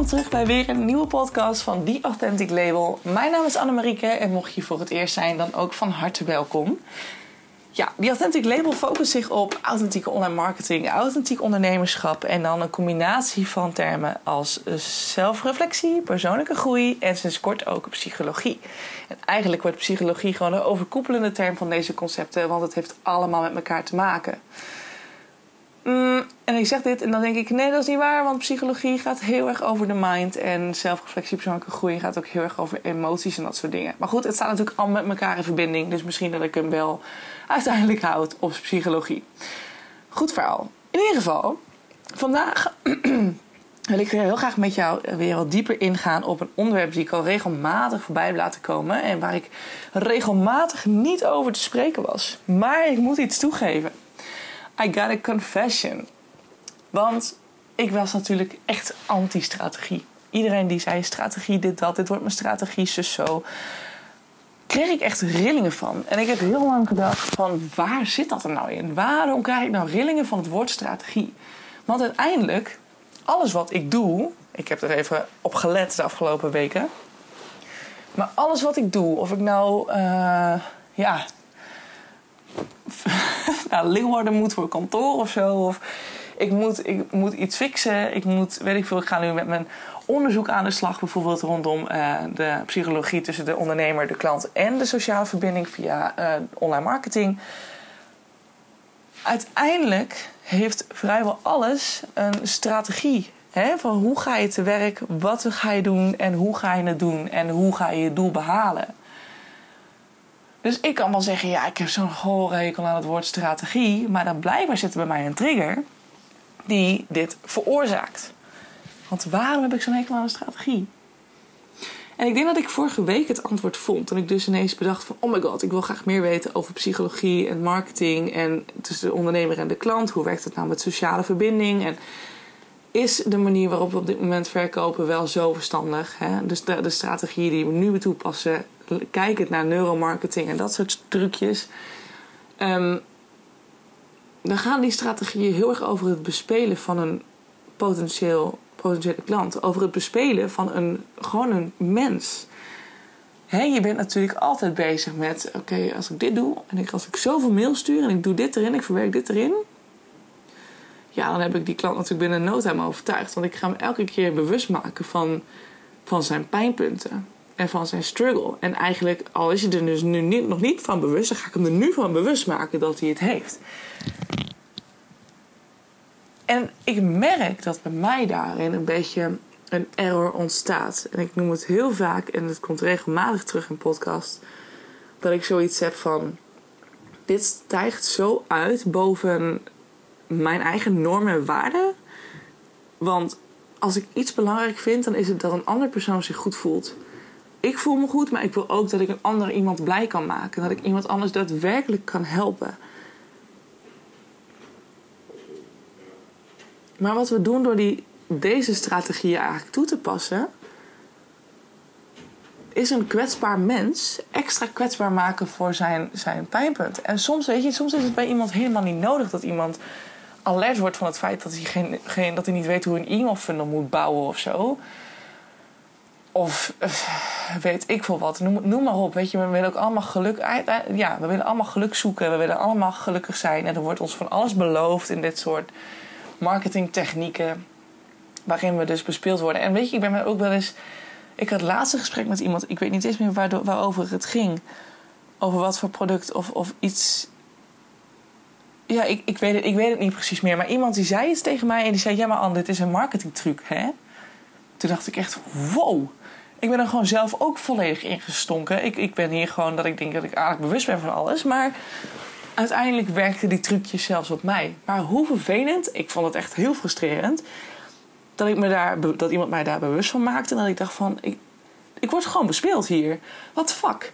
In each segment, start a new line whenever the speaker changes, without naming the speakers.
Welkom terug bij weer een nieuwe podcast van The Authentic Label. Mijn naam is Annemarieke en mocht je voor het eerst zijn, dan ook van harte welkom. Ja, The Authentic Label focust zich op authentieke online marketing, authentiek ondernemerschap en dan een combinatie van termen als zelfreflectie, persoonlijke groei en sinds kort ook psychologie. En eigenlijk wordt psychologie gewoon een overkoepelende term van deze concepten, want het heeft allemaal met elkaar te maken. Mm, en ik zeg dit en dan denk ik, nee, dat is niet waar, want psychologie gaat heel erg over de mind en zelfreflectie, persoonlijke groei gaat ook heel erg over emoties en dat soort dingen. Maar goed, het staat natuurlijk allemaal met elkaar in verbinding, dus misschien dat ik hem wel uiteindelijk houd op psychologie. Goed verhaal. In ieder geval, vandaag wil ik heel graag met jou weer wat dieper ingaan op een onderwerp die ik al regelmatig voorbij heb laten komen en waar ik regelmatig niet over te spreken was. Maar ik moet iets toegeven. I got a confession. Want ik was natuurlijk echt anti-strategie. Iedereen die zei strategie, dit, dat, dit wordt mijn strategie, zus, zo. Kreeg ik echt rillingen van. En ik heb heel lang gedacht van waar zit dat er nou in? Waarom krijg ik nou rillingen van het woord strategie? Want uiteindelijk, alles wat ik doe... Ik heb er even op gelet de afgelopen weken. Maar alles wat ik doe, of ik nou... Uh, ja, naar Leeuwarden moet voor kantoor of zo. Of ik moet, ik moet iets fixen. Ik moet, weet ik veel, ik ga nu met mijn onderzoek aan de slag. Bijvoorbeeld rondom uh, de psychologie tussen de ondernemer, de klant en de sociale verbinding via uh, online marketing. Uiteindelijk heeft vrijwel alles een strategie. Van hoe ga je te werk, wat ga je doen en hoe ga je het doen en hoe ga je je doel behalen. Dus ik kan wel zeggen, ja, ik heb zo'n hekel aan het woord strategie. Maar dan blijkbaar zit er bij mij een trigger die dit veroorzaakt. Want waarom heb ik zo'n hekel aan een strategie? En ik denk dat ik vorige week het antwoord vond. Toen ik dus ineens bedacht van... oh my god, ik wil graag meer weten over psychologie en marketing... en tussen de ondernemer en de klant. Hoe werkt het nou met sociale verbinding? En is de manier waarop we op dit moment verkopen wel zo verstandig? Hè? Dus de, de strategie die we nu toepassen kijkend naar neuromarketing en dat soort trucjes. Um, dan gaan die strategieën heel erg over het bespelen van een potentieel, potentiële klant. Over het bespelen van een, gewoon een mens. He, je bent natuurlijk altijd bezig met: oké, als ik dit doe en ik, als ik zoveel mail stuur en ik doe dit erin, ik verwerk dit erin. Ja, dan heb ik die klant natuurlijk binnen no time overtuigd. Want ik ga hem elke keer bewust maken van, van zijn pijnpunten en van zijn struggle. En eigenlijk, al is hij er dus nu niet, nog niet van bewust, dan ga ik hem er nu van bewust maken dat hij het heeft. En ik merk dat bij mij daarin een beetje een error ontstaat. En ik noem het heel vaak, en het komt regelmatig terug in podcast, dat ik zoiets heb van: dit stijgt zo uit boven mijn eigen normen en waarden. Want als ik iets belangrijk vind, dan is het dat een andere persoon zich goed voelt ik voel me goed, maar ik wil ook dat ik een ander iemand blij kan maken. Dat ik iemand anders daadwerkelijk kan helpen. Maar wat we doen door die, deze strategieën eigenlijk toe te passen, is een kwetsbaar mens extra kwetsbaar maken voor zijn, zijn pijnpunt. En soms, weet je, soms is het bij iemand helemaal niet nodig dat iemand alert wordt van het feit dat hij, geen, geen, dat hij niet weet hoe een e-mail funnel moet bouwen of zo. Of eh, weet ik veel wat. Noem, noem, maar op. Weet je, we willen ook allemaal geluk. Ja, we willen allemaal geluk zoeken. We willen allemaal gelukkig zijn. En er wordt ons van alles beloofd in dit soort marketingtechnieken. Waarin we dus bespeeld worden. En weet je, ik ben ook wel eens. Ik had het laatste gesprek met iemand. Ik weet niet eens meer waar, waarover het ging. Over wat voor product of, of iets. Ja, ik, ik, weet het, ik weet het niet precies meer. Maar iemand die zei iets tegen mij. En die zei: Ja, maar Anne, dit is een marketingtruc, hè? Toen dacht ik echt: Wow ik ben er gewoon zelf ook volledig ingestonken. Ik, ik ben hier gewoon dat ik denk dat ik eigenlijk bewust ben van alles. Maar uiteindelijk werkten die trucjes zelfs op mij. Maar hoe vervelend, ik vond het echt heel frustrerend. Dat, ik me daar, dat iemand mij daar bewust van maakte. En dat ik dacht van, ik, ik word gewoon bespeeld hier. Wat fuck?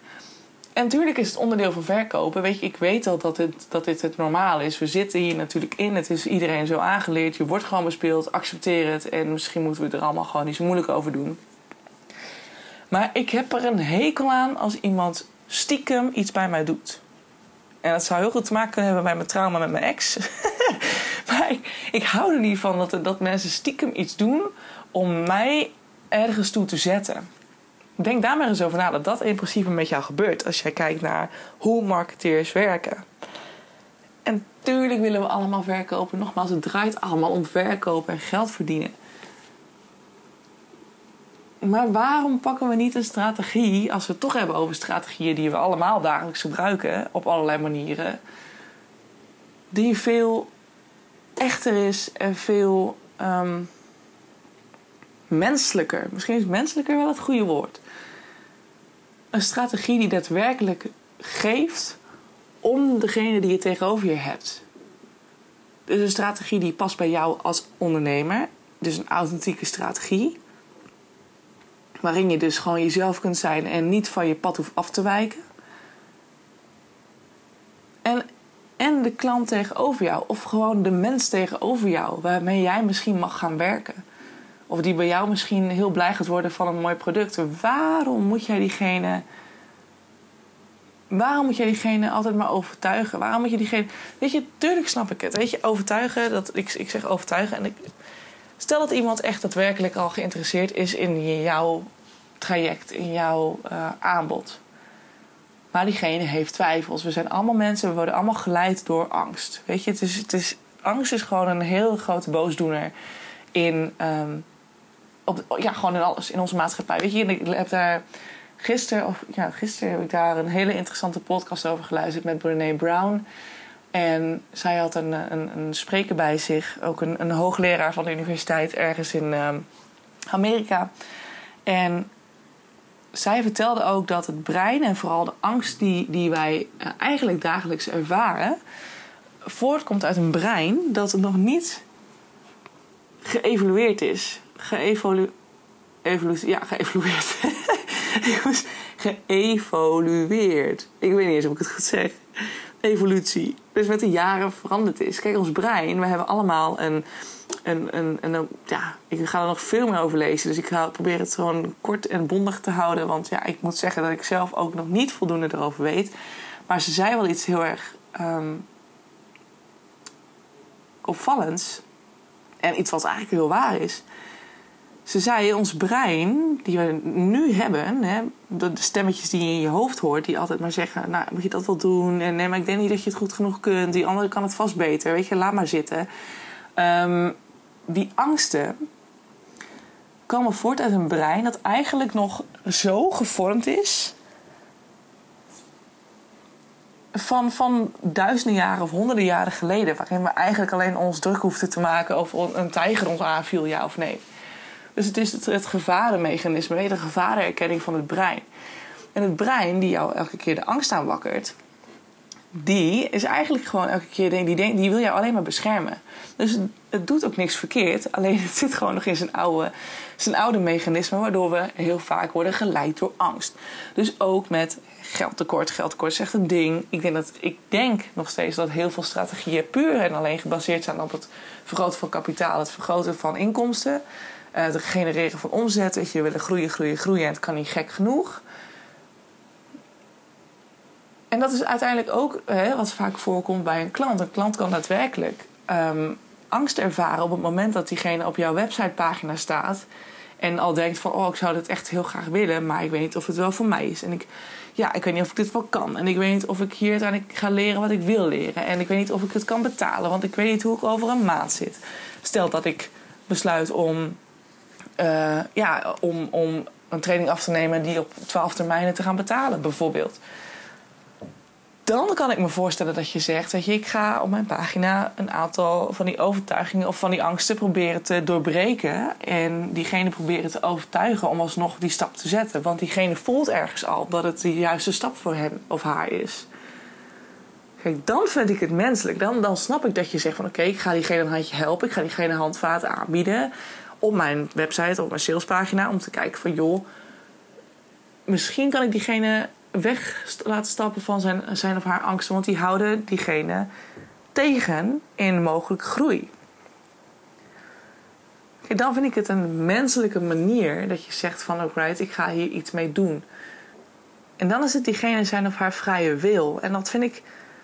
En natuurlijk is het onderdeel van verkopen. Weet je, ik weet al dat, het, dat dit het normaal is. We zitten hier natuurlijk in. Het is iedereen zo aangeleerd. Je wordt gewoon bespeeld. Accepteer het. En misschien moeten we er allemaal gewoon niet zo moeilijk over doen. Maar ik heb er een hekel aan als iemand stiekem iets bij mij doet. En dat zou heel goed te maken kunnen hebben met mijn trauma met mijn ex. maar ik, ik, hou er niet van dat, dat mensen stiekem iets doen om mij ergens toe te zetten. Denk daar maar eens over na dat dat in principe met jou gebeurt als jij kijkt naar hoe marketeers werken. En tuurlijk willen we allemaal verkopen. Nogmaals, het draait allemaal om verkopen en geld verdienen. Maar waarom pakken we niet een strategie, als we het toch hebben over strategieën die we allemaal dagelijks gebruiken op allerlei manieren, die veel echter is en veel ehm, menselijker. Misschien is menselijker wel het goede woord. Een strategie die daadwerkelijk geeft om degene die je tegenover je hebt. Dus een strategie die past bij jou als ondernemer. Dus een authentieke strategie. Waarin je dus gewoon jezelf kunt zijn en niet van je pad hoeft af te wijken. En, en de klant tegenover jou, of gewoon de mens tegenover jou, waarmee jij misschien mag gaan werken. Of die bij jou misschien heel blij gaat worden van een mooi product. Waarom moet jij diegene. Waarom moet jij diegene altijd maar overtuigen? Waarom moet je diegene. Weet je, tuurlijk snap ik het. Weet je, overtuigen. Dat, ik, ik zeg overtuigen. En ik, stel dat iemand echt daadwerkelijk al geïnteresseerd is in jouw traject, in jouw uh, aanbod. Maar diegene heeft twijfels. We zijn allemaal mensen, we worden allemaal geleid door angst. Weet je, het is, het is, angst is gewoon een heel grote boosdoener in. Um, op, ja, gewoon in alles, in onze maatschappij. Weet je, ik heb daar gisteren, of ja, gisteren heb ik daar een hele interessante podcast over geluisterd met Brené Brown. En zij had een, een, een spreker bij zich, ook een, een hoogleraar van de universiteit ergens in um, Amerika. En zij vertelde ook dat het brein en vooral de angst die, die wij uh, eigenlijk dagelijks ervaren, voortkomt uit een brein dat nog niet geëvalueerd is geëvolueerd. Ja, geëvolueerd. geëvolueerd. Ik weet niet eens of ik het goed zeg. Evolutie. Dus met de jaren veranderd is. Kijk, ons brein, we hebben allemaal een. Een, een, een ja, ik ga er nog veel meer over lezen. Dus ik ga proberen het gewoon kort en bondig te houden. Want ja, ik moet zeggen dat ik zelf ook nog niet voldoende erover weet. Maar ze zei wel iets heel erg um, opvallends. En iets wat eigenlijk heel waar is. Ze zei, ons brein, die we nu hebben, hè, de stemmetjes die je in je hoofd hoort, die altijd maar zeggen: Nou, moet je dat wel doen? En nee, maar ik denk niet dat je het goed genoeg kunt. Die andere kan het vast beter. Weet je, laat maar zitten. Um, die angsten komen voort uit een brein dat eigenlijk nog zo gevormd is. Van, van duizenden jaren of honderden jaren geleden, waarin we eigenlijk alleen ons druk hoefden te maken of een tijger ons aanviel, ja of nee. Dus het is het, gevarenmechanisme, de gevarenerkenning van het brein. En het brein, die jou elke keer de angst aanwakkert, die is eigenlijk gewoon elke keer die, die, die wil jou alleen maar beschermen. Dus het, doet ook niks verkeerd, alleen het zit gewoon nog in zijn oude, zijn oude mechanisme, waardoor we heel vaak worden geleid door angst. Dus ook met geldtekort. Geldtekort is echt een ding. Ik denk, dat, ik denk nog steeds dat heel veel strategieën puur en alleen gebaseerd zijn op het vergroten van kapitaal, het vergroten van inkomsten. Uh, het genereren van omzet. Weet je, willen groeien, groeien, groeien. En het kan niet gek genoeg. En dat is uiteindelijk ook hè, wat vaak voorkomt bij een klant. Een klant kan daadwerkelijk um, angst ervaren op het moment dat diegene op jouw websitepagina staat. En al denkt van, oh, ik zou dit echt heel graag willen, maar ik weet niet of het wel voor mij is. En ik, ja, ik weet niet of ik dit wel kan. En ik weet niet of ik hier uiteindelijk ga leren wat ik wil leren. En ik weet niet of ik het kan betalen, want ik weet niet hoe ik over een maand zit. Stel dat ik besluit om uh, ja, om, om een training af te nemen die op 12 termijnen te gaan betalen, bijvoorbeeld. Dan kan ik me voorstellen dat je zegt: je, ik ga op mijn pagina een aantal van die overtuigingen of van die angsten proberen te doorbreken. En diegene proberen te overtuigen om alsnog die stap te zetten. Want diegene voelt ergens al dat het de juiste stap voor hem of haar is. Kijk, dan vind ik het menselijk. Dan, dan snap ik dat je zegt van oké, ik ga diegene een handje helpen. Ik ga diegene handvaten aanbieden op mijn website, op mijn salespagina, om te kijken van joh, misschien kan ik diegene weg laten stappen van zijn, zijn of haar angsten, want die houden diegene tegen in mogelijke groei. Kijk, dan vind ik het een menselijke manier dat je zegt van alright, ik ga hier iets mee doen. En dan is het diegene zijn of haar vrije wil. En dat vind ik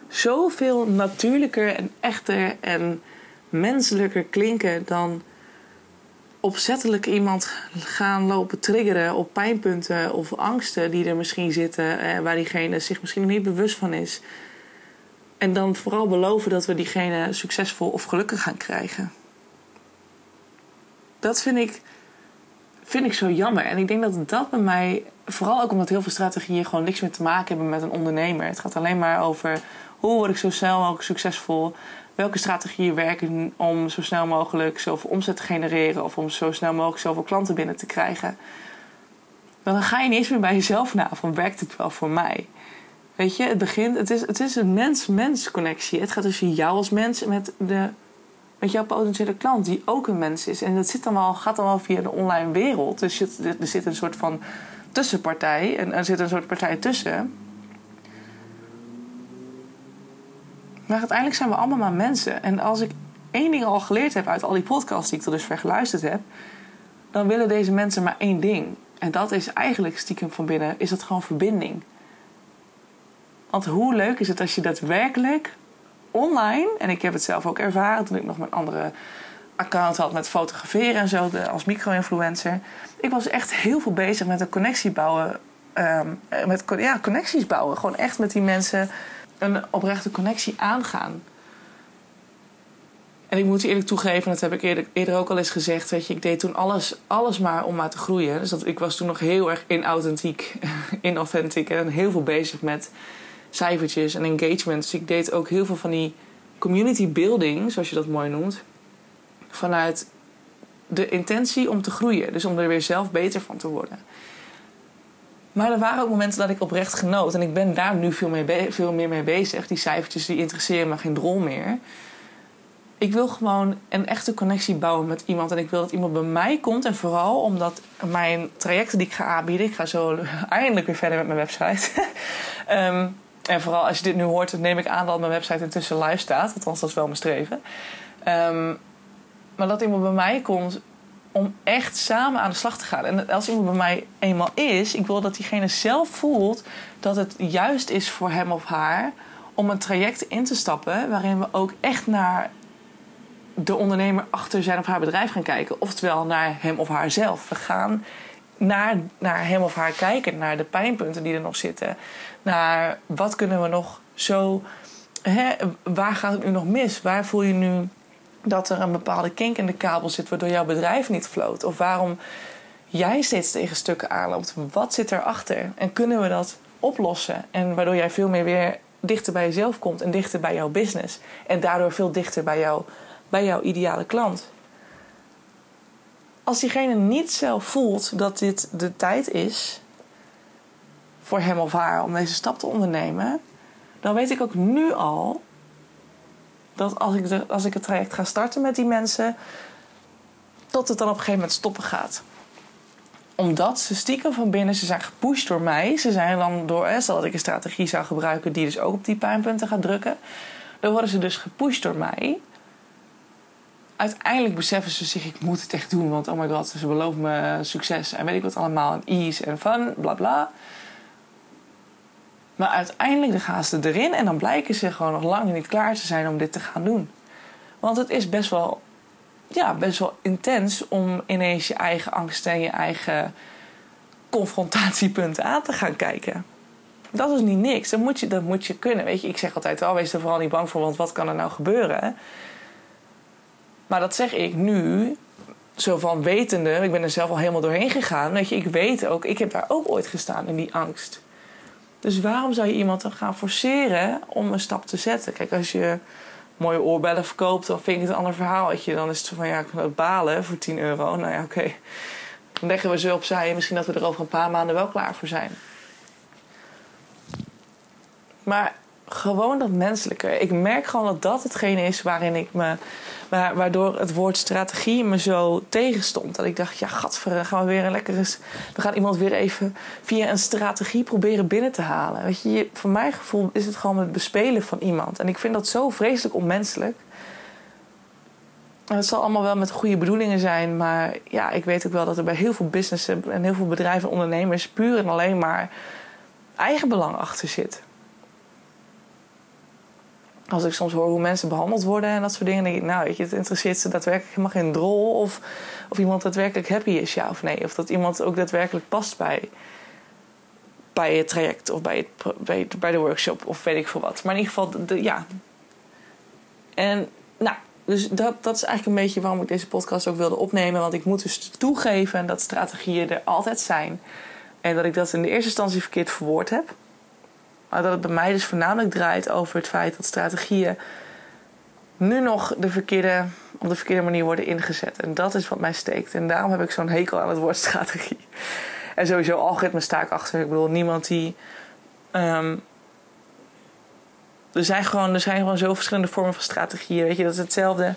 zoveel natuurlijker en echter en menselijker klinken dan opzettelijk iemand gaan lopen triggeren op pijnpunten of angsten die er misschien zitten, eh, waar diegene zich misschien niet bewust van is. En dan vooral beloven dat we diegene succesvol of gelukkig gaan krijgen. Dat vind ik, vind ik zo jammer. En ik denk dat dat bij mij, vooral ook omdat heel veel strategieën gewoon niks meer te maken hebben met een ondernemer. Het gaat alleen maar over hoe word ik zo snel mogelijk succesvol welke strategieën werken om zo snel mogelijk zoveel omzet te genereren of om zo snel mogelijk zoveel klanten binnen te krijgen. Dan ga je niet eens meer bij jezelf na van werkt het wel voor mij? Weet je, het begint, het is, het is een mens-mens connectie. Het gaat tussen jou als mens met, de, met jouw potentiële klant, die ook een mens is. En dat zit dan wel, gaat dan wel via de online wereld. Dus er zit een soort van tussenpartij en er zit een soort partij tussen Maar uiteindelijk zijn we allemaal maar mensen. En als ik één ding al geleerd heb uit al die podcasts die ik tot dusver geluisterd heb, dan willen deze mensen maar één ding. En dat is eigenlijk stiekem van binnen, is dat gewoon verbinding. Want hoe leuk is het als je daadwerkelijk online, en ik heb het zelf ook ervaren toen ik nog mijn andere account had met fotograferen en zo, als micro-influencer. Ik was echt heel veel bezig met een connectie bouwen. Ehm, met ja, connecties bouwen. Gewoon echt met die mensen een oprechte connectie aangaan. En ik moet eerlijk toegeven, dat heb ik eerder, ook al eens gezegd. Weet je, ik deed toen alles, alles maar om maar te groeien. Dus dat, ik was toen nog heel erg inauthentiek, inauthentic en heel veel bezig met cijfertjes en engagement. Dus ik deed ook heel veel van die community building, zoals je dat mooi noemt, vanuit de intentie om te groeien. Dus om er weer zelf beter van te worden. Maar er waren ook momenten dat ik oprecht genoot. En ik ben daar nu veel, mee veel meer mee bezig. Die cijfertjes die interesseren me geen drol meer. Ik wil gewoon een echte connectie bouwen met iemand. En ik wil dat iemand bij mij komt. En vooral omdat mijn trajecten die ik ga aanbieden... Ik ga zo eindelijk weer verder met mijn website. Ehm, en vooral als je dit nu hoort, neem ik aan dat mijn website intussen live staat. Althans, dat is wel mijn streven. Um, maar dat iemand bij mij komt om echt samen aan de slag te gaan. En als iemand bij mij eenmaal is, ik wil dat diegene zelf voelt dat het juist is voor hem of haar om een traject in te stappen waarin we ook echt naar de ondernemer achter zijn of haar bedrijf gaan kijken. Oftewel naar hem of haar zelf. We gaan naar, naar hem of haar kijken, naar de pijnpunten die er nog zitten. Naar wat kunnen we nog zo. Hè, waar gaat het nu nog mis? Waar voel je nu dat er een bepaalde kink in de kabel zit waardoor jouw bedrijf niet floot? Of waarom jij steeds tegen stukken aanloopt? Wat zit erachter? En kunnen we dat oplossen? En waardoor jij veel meer weer dichter bij jezelf komt en dichter bij jouw business. En daardoor veel dichter bij, jou, bij jouw ideale klant. Als diegene niet zelf voelt dat dit de tijd is voor hem of haar om deze stap te ondernemen, dan weet ik ook nu al dat als ik, de, als ik het traject ga starten met die mensen, tot het dan op een gegeven moment stoppen gaat. Omdat ze stiekem van binnen, ze zijn gepusht door mij. Ze zijn dan door, hè, dat ik een strategie zou gebruiken die dus ook op die pijnpunten gaat drukken. Dan worden ze dus gepusht door mij. Uiteindelijk beseffen ze zich, ik moet het echt doen. Want oh my god, ze beloven me succes en weet ik wat allemaal. En ease en fun, bla bla. Maar uiteindelijk gaan ze erin en dan blijken ze gewoon nog lang niet klaar te zijn om dit te gaan doen. Want het is best wel, ja, best wel intens om ineens je eigen angsten en je eigen confrontatiepunten aan te gaan kijken. Dat is niet niks. Dat moet je, dat moet je kunnen. Weet je, ik zeg altijd wel, wees er vooral niet bang voor, want wat kan er nou gebeuren? Maar dat zeg ik nu, zo van wetende, ik ben er zelf al helemaal doorheen gegaan. Weet je, ik weet ook, ik heb daar ook ooit gestaan in die angst. Dus waarom zou je iemand dan gaan forceren om een stap te zetten? Kijk, als je mooie oorbellen verkoopt, dan vind ik het een ander verhaal. Dan is het van ja, ik balen voor 10 euro. Nou ja, oké. Dan leggen we ze opzij. Misschien dat we er over een paar maanden wel klaar voor zijn. Maar gewoon dat menselijke. Ik merk gewoon dat dat hetgene is waarin ik me. Waardoor het woord strategie me zo tegenstond. Dat ik dacht, ja, gadver, gaan we weer een lekkere. We gaan iemand weer even via een strategie proberen binnen te halen. Weet je, voor mijn gevoel is het gewoon het bespelen van iemand. En ik vind dat zo vreselijk onmenselijk. het zal allemaal wel met goede bedoelingen zijn. Maar ja, ik weet ook wel dat er bij heel veel businessen en heel veel bedrijven en ondernemers puur en alleen maar eigenbelang achter zit. Als ik soms hoor hoe mensen behandeld worden en dat soort dingen, denk ik, nou, weet je, het interesseert ze daadwerkelijk helemaal geen drol. Of, of iemand daadwerkelijk happy is, ja of nee. Of dat iemand ook daadwerkelijk past bij, bij het traject of bij, het, bij, bij de workshop of weet ik veel wat. Maar in ieder geval, de, ja. En nou, dus dat, dat is eigenlijk een beetje waarom ik deze podcast ook wilde opnemen. Want ik moet dus toegeven dat strategieën er altijd zijn. En dat ik dat in de eerste instantie verkeerd verwoord heb. Maar dat het bij mij dus voornamelijk draait over het feit dat strategieën nu nog de verkeerde, op de verkeerde manier worden ingezet. En dat is wat mij steekt. En daarom heb ik zo'n hekel aan het woord strategie. En sowieso algoritme sta ik achter. Ik bedoel, niemand die. Um, er, zijn gewoon, er zijn gewoon zo verschillende vormen van strategieën. Weet je, dat is hetzelfde.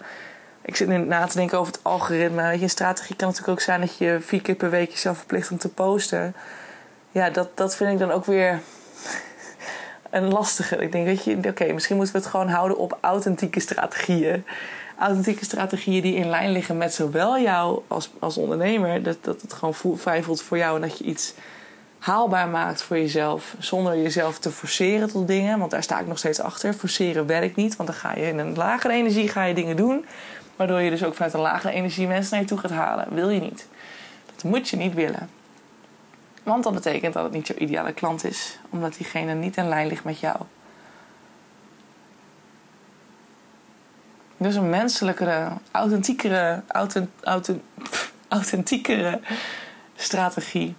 Ik zit nu na te denken over het algoritme. Weet je, een strategie kan natuurlijk ook zijn dat je vier keer per week jezelf verplicht om te posten. Ja, dat, dat vind ik dan ook weer een lastige. Ik denk, weet je, oké, misschien moeten we het gewoon houden op authentieke strategieën. Authentieke strategieën die in lijn liggen met zowel jou als, als ondernemer. Dat, dat het gewoon fijn voelt voor jou en dat je iets haalbaar maakt voor jezelf. Zonder jezelf te forceren tot dingen. Want daar sta ik nog steeds achter. Forceren werkt niet. Want dan ga je in een lagere energie ga je dingen doen. Waardoor je dus ook vanuit een lagere energie mensen naar je toe gaat halen. Wil je niet. Dat moet je niet willen. Want dat betekent dat het niet jouw ideale klant is, omdat diegene niet in lijn ligt met jou. Dus een menselijkere, authentiekere, authent, authent, authentiekere strategie.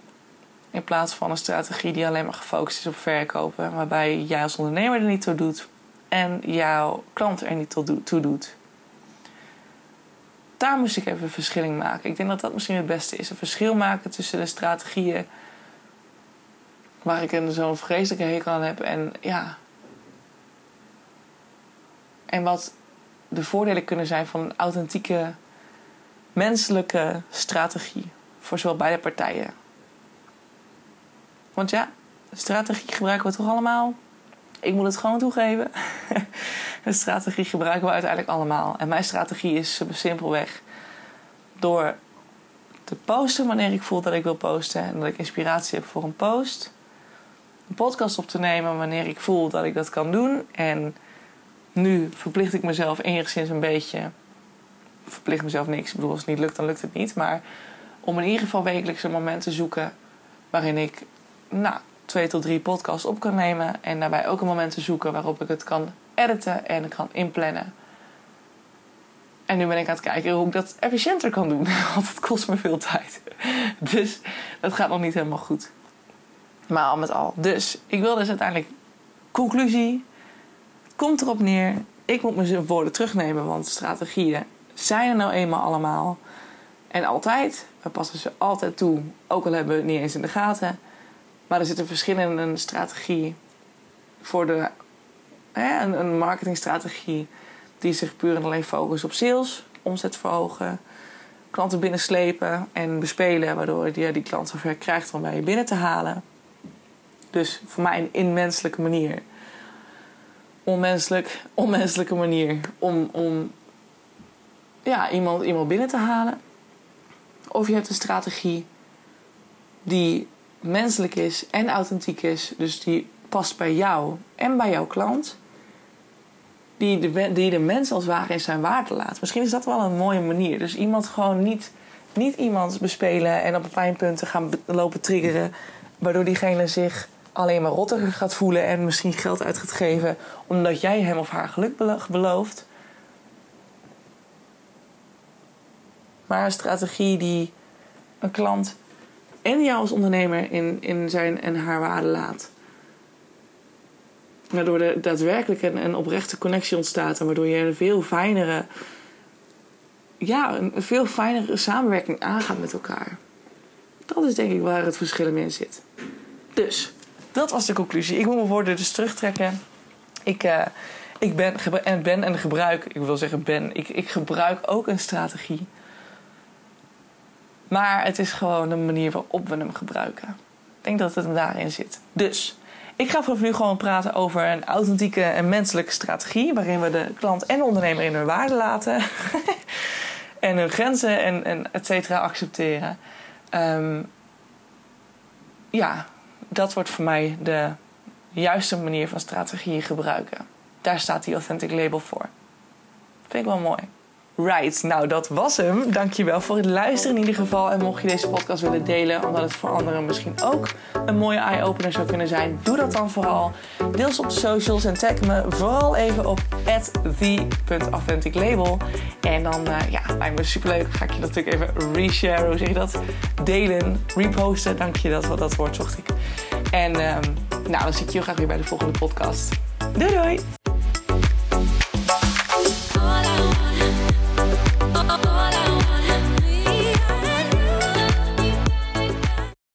In plaats van een strategie die alleen maar gefocust is op verkopen, waarbij jij als ondernemer er niet toe doet en jouw klant er niet toe doet. Daar moest ik even een verschilling maken. Ik denk dat dat misschien het beste is. Een verschil maken tussen de strategieën waar ik zo'n vreselijke hekel aan heb. En ja. En wat de voordelen kunnen zijn van een authentieke menselijke strategie voor zowel beide partijen. Want ja, strategie gebruiken we toch allemaal? Ik moet het gewoon toegeven. een strategie gebruiken we uiteindelijk allemaal. En mijn strategie is simpelweg door te posten wanneer ik voel dat ik wil posten en dat ik inspiratie heb voor een post een podcast op te nemen wanneer ik voel dat ik dat kan doen. En nu verplicht ik mezelf enigszins een beetje. Verplicht mezelf niks. Ik bedoel, als het niet lukt, dan lukt het niet. Maar om in ieder geval wekelijks een moment te zoeken waarin ik nou, twee tot drie podcasts op kan nemen. En daarbij ook een moment te zoeken waarop ik het kan editen en kan inplannen. En nu ben ik aan het kijken hoe ik dat efficiënter kan doen. Want het kost me veel tijd. Dus dat gaat nog niet helemaal goed. Maar al met al. Dus ik wil dus uiteindelijk conclusie. Komt erop neer. Ik moet mijn woorden terugnemen, want strategieën zijn er nou eenmaal allemaal. En altijd. We passen ze altijd toe, ook al hebben we het niet eens in de gaten. Maar er zit een verschil in een strategie voor de, hè, een, een marketingstrategie die zich puur en alleen focust op sales, omzet verhogen, klanten binnenslepen en bespelen, waardoor je die klant zover krijgt om bij je binnen te halen. Dus voor mij een inmenselijke manier. Onmenselijk, onmenselijke manier om, om ja, iemand, iemand binnen te halen. Of je hebt een strategie die menselijk is en authentiek is. Dus die past bij jou en bij jouw klant. Die de, die de mens als ware in zijn waarde laat. Misschien is dat wel een mooie manier. Dus iemand gewoon niet, niet iemand bespelen en op pijnpunten gaan lopen triggeren. Waardoor diegene zich alleen maar rottiger gaat voelen en misschien geld uit gaat geven omdat jij hem of haar geluk belooft. Maar een strategie die een klant en jou als ondernemer in, in zijn en haar waarde laat. Waardoor er daadwerkelijk een, een oprechte connectie ontstaat en waardoor je een veel fijnere, ja, een veel fijnere samenwerking aangaat met elkaar. Dat is denk ik waar het verschil in zit. Dus dat was de conclusie. Ik moet mijn woorden dus terugtrekken. Ik, uh, ik ben, en ben en gebruik, ik wil zeggen ben, ik, ik gebruik ook een strategie. Maar het is gewoon de manier waarop we hem gebruiken. Ik denk dat het hem daarin zit. Dus ik ga vanaf nu gewoon praten over een authentieke en menselijke strategie. Waarin we de klant en de ondernemer in hun waarde laten. en hun grenzen en, en et cetera accepteren. Um, ja, dat wordt voor mij de juiste manier van strategieën gebruiken. daar staat die Authentic Label voor. Vind ik wel mooi. Right, nou dat was hem. Dankjewel voor het luisteren in ieder geval. En mocht je deze podcast willen delen, omdat het voor anderen misschien ook een mooie eye-opener zou kunnen zijn, doe dat dan vooral. Deel ze op de socials en tag me vooral even op the.authenticlabel. En dan, uh, ja, lijkt me superleuk. Ga ik je natuurlijk even reshare, hoe zeg je dat? Delen, reposten. Dank je, dat, dat woord zocht ik. En um, nou, dan zie ik je graag weer bij de volgende podcast. Doei doei!